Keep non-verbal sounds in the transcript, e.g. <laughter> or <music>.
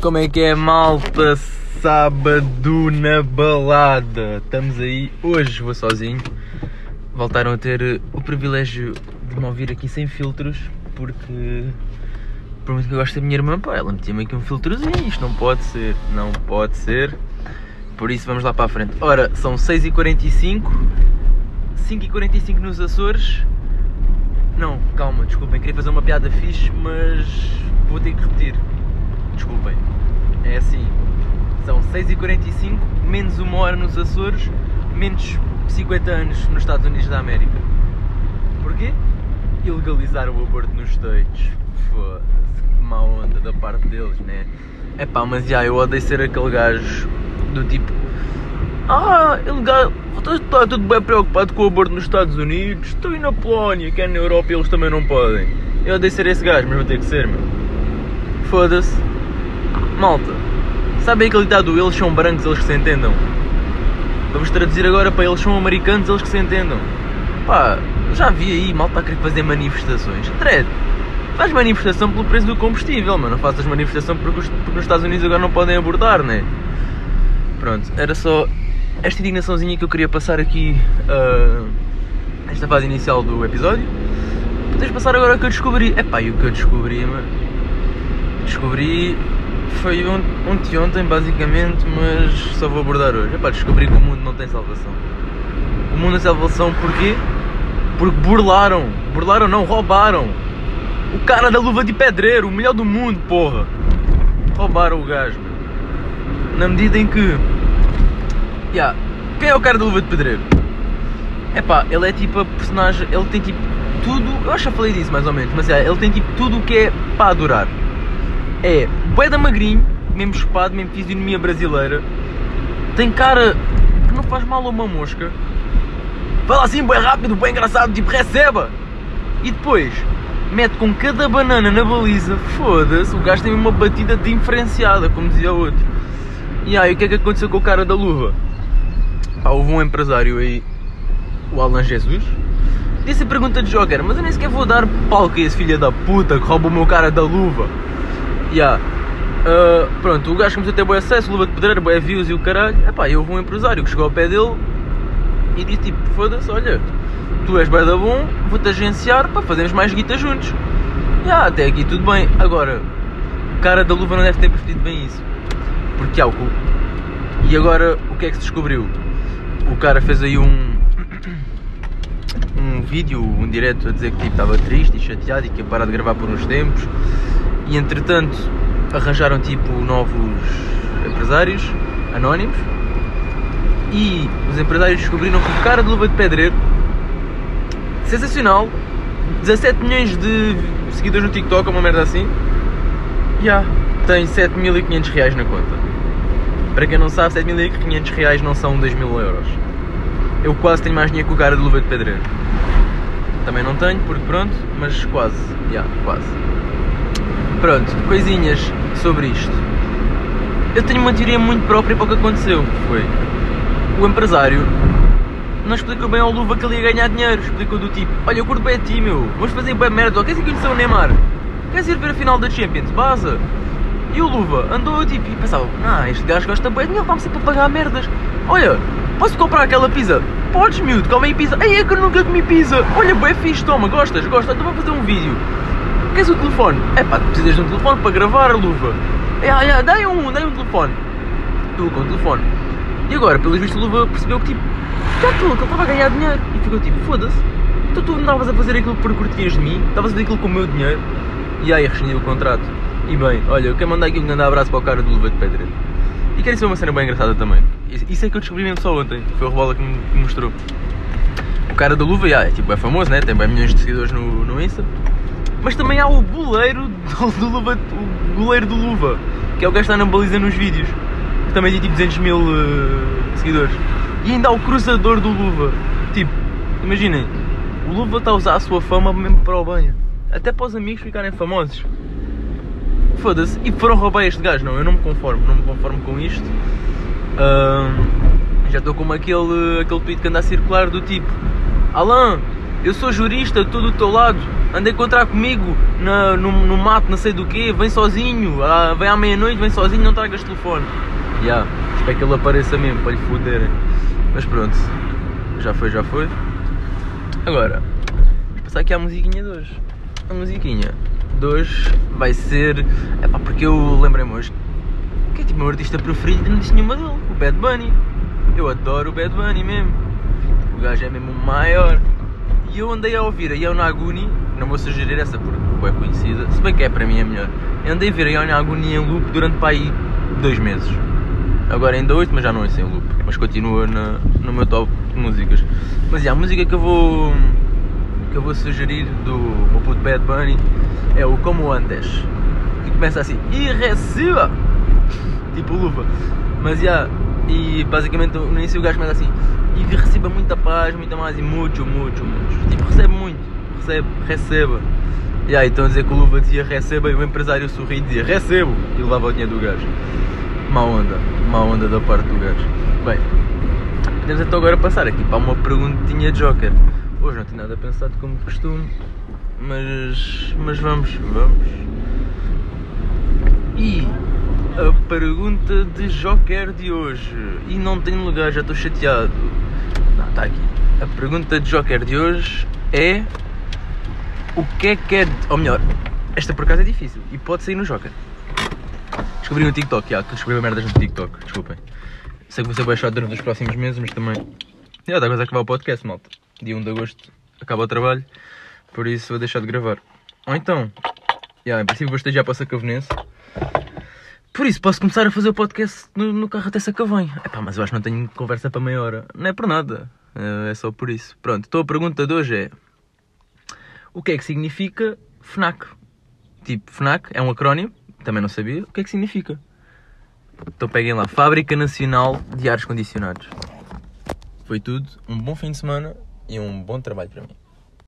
Como é que é, malta? Sábado na balada. Estamos aí. Hoje vou sozinho. Voltaram a ter eh, o privilégio de me ouvir aqui sem filtros, porque. Por muito que eu gosto da minha irmã, pá, ela metia-me aqui um filtrozinho. Isto não pode ser, não pode ser. Por isso vamos lá para a frente. Ora, são 6h45, 5h45 nos Açores. Não, calma, desculpem, queria fazer uma piada fixe, mas vou ter que repetir. Desculpem. É assim, são 6h45, menos uma hora nos Açores, menos 50 anos nos Estados Unidos da América. Porquê? Ilegalizaram o aborto nos States. Foda-se, que má onda da parte deles, né? É pá, mas já, eu odeio ser aquele gajo do tipo. Ah, ilegal. Está tudo bem preocupado com o aborto nos Estados Unidos. Estou na Polónia, que é na Europa eles também não podem. Eu odeio ser esse gajo, mas vou ter que ser, meu. Foda-se. Malta, sabem aquele ditado eles são brancos, eles que se entendam? Vamos traduzir agora para eles são americanos, eles que se entendam. Pá, já vi aí malta a querer fazer manifestações. Dread, faz manifestação pelo preço do combustível, mano. Não faças manifestação porque, os, porque nos Estados Unidos agora não podem abortar, né? Pronto, era só esta indignaçãozinha que eu queria passar aqui uh, esta fase inicial do episódio. Podes passar agora o que eu descobri. Epá, e o que eu descobri, mano? Descobri foi ont ontem, ontem basicamente, mas só vou abordar hoje. Epá, descobri que o mundo não tem salvação. O mundo tem salvação porquê? Porque burlaram, burlaram não, roubaram. O cara da luva de pedreiro, o melhor do mundo, porra. Roubaram o gajo, meu. Na medida em que. Yeah, quem é o cara da luva de pedreiro? Epá, ele é tipo a personagem. Ele tem tipo tudo. Eu acho que já falei disso mais ou menos, mas é, ele tem tipo tudo o que é para adorar. É bué da magrinho, mesmo chupado, mesmo fisionomia brasileira. Tem cara que não faz mal a uma mosca. Fala assim bem rápido, bem engraçado, tipo receba! E depois mete com cada banana na baliza, foda-se, o gajo tem uma batida diferenciada, como dizia o outro. E aí, o que é que aconteceu com o cara da luva? Pá, houve um empresário aí, o Alan Jesus, disse a pergunta de Joker, mas eu nem sequer vou dar palco a esse filho da puta que rouba o meu cara da luva. Yeah. Uh, pronto, o gajo começou a ter bom acesso, luva de pedreiro, boé views e o caralho. Epá, e houve um empresário que chegou ao pé dele e disse tipo, foda-se, olha, tu és bem da bom, vou-te agenciar para fazermos mais guita juntos. Yeah, até aqui tudo bem. Agora, o cara da luva não deve ter percebido bem isso. Porque álcool. E agora, o que é que se descobriu? O cara fez aí um um vídeo, um direto a dizer que tipo, estava triste e chateado e que ia parar de gravar por uns tempos. E entretanto arranjaram tipo novos empresários anónimos. E os empresários descobriram que o cara de luva de pedreiro sensacional 17 milhões de seguidores no TikTok uma merda assim já yeah, tem 7.500 reais na conta. Para quem não sabe 7.500 reais não são 2 mil euros. Eu quase tenho mais dinheiro que o cara de luva de pedreiro também não tenho porque pronto mas quase já yeah, quase Pronto, coisinhas sobre isto. Eu tenho uma teoria muito própria para o que aconteceu. Foi o empresário não explicou bem ao Luva que ele ia ganhar dinheiro. Explicou do tipo: Olha, eu curto bem a ti, meu. Vamos fazer bem merda. Queres ir conhecer o Neymar? Queres ir ver a final da Champions? Baza. E o Luva andou tipo e pensava: Ah, este gajo gosta bem de dinheiro, vamos sempre para pagar merdas. Olha, posso comprar aquela pizza? Podes, miúdo, come aí pizza. Ei, é que eu nunca comi pizza. Olha, bem fixe, toma, gostas? Gosta? Então vou fazer um vídeo. Queres o telefone? É pá, precisas de um telefone para gravar a luva. É, é, dai um, dai um telefone. Tu com o telefone. E agora, pelos vistos, a luva percebeu que tipo, já tu, que ele estava a ganhar dinheiro. E ficou tipo, foda-se. Então tu estavas a fazer aquilo por curtias de mim, estavas a fazer aquilo com o meu dinheiro. E aí rescindiu o contrato. E bem, olha, eu quero mandar aqui um grande abraço para o cara do Luva de Pedra. E quero saber uma cena bem engraçada também. Isso é que eu descobri mesmo só ontem. Foi o Rebola que me mostrou. O cara da luva, é, tipo, é famoso, né? Tem bem milhões de seguidores no, no Insta. Mas também há o goleiro do, do Luva, o goleiro do Luva, que é o que está na baliza nos vídeos, que também tem tipo 200 mil uh, seguidores. E ainda há o cruzador do Luva. Tipo, imaginem, o Luva está a usar a sua fama mesmo para o banho. Até para os amigos ficarem famosos. Foda-se. E foram roubar este gajo. Não, eu não me conformo. Não me conformo com isto. Uh, já estou como aquele, aquele tweet que anda a circular do tipo Alan, Eu sou jurista, estou do teu lado. Anda a encontrar comigo na, no, no mato, não sei do quê. Vem sozinho. Ah, vem à meia-noite, vem sozinho, não tragas telefone. Já, yeah, espero que ele apareça mesmo para lhe foderem. Mas pronto, já foi, já foi. Agora, vamos passar aqui à musiquinha de hoje. A musiquinha de hoje vai ser. É pá, porque eu lembrei-me hoje que é tipo o meu artista preferido não disse nenhuma dele, o Bad Bunny. Eu adoro o Bad Bunny mesmo. O gajo é mesmo o maior. E eu andei a ouvir a Yonaguni, não vou sugerir essa porque é conhecida, se bem que é para mim a melhor. Eu andei a ver a Yonaguni em loop durante para aí dois meses. Agora ainda oito, mas já não é sem loop. Mas continua na, no meu top de músicas. Mas yeah, a música que eu vou que eu vou sugerir do meu puto Bad Bunny é o Como Antes. Que começa assim, e receba! <laughs> Tipo luva. Mas já, yeah, e basicamente no início o gajo começa assim, e receba muita paz, muita mais e muito, muito, muito. Tipo, recebe muito, recebe, receba. E aí, então dizer que o Luva dizia receba e o empresário sorri e dizia recebo e levava o dinheiro do gajo. Má onda, má onda da parte do gajo. Bem, podemos então agora passar aqui para uma perguntinha de Joker. Hoje não tenho nada pensado como de costume, mas, mas vamos, vamos. E a pergunta de Joker de hoje. E não tenho lugar, já estou chateado. Não, está aqui. A pergunta de Joker de hoje é. O que é que é. Ou melhor, esta por acaso é difícil e pode sair no Joker. Descobri no TikTok, já, descobri merdas no TikTok, desculpem. Sei que vou ser baixado durante os próximos meses, mas também. Já, está quase a acabar o podcast, malta. Dia 1 de agosto acaba o trabalho, por isso vou deixar de gravar. Ou então, já, em princípio vou estejar para Sacavenense. Por isso, posso começar a fazer o podcast no, no carro até Sacavém. Epá, mas eu acho que não tenho conversa para meia hora. Não é por nada. É só por isso. Pronto, então a pergunta de hoje é... O que é que significa FNAC? Tipo, FNAC é um acrónimo. Também não sabia. O que é que significa? Então peguem lá. Fábrica Nacional de Ares Condicionados. Foi tudo. Um bom fim de semana e um bom trabalho para mim.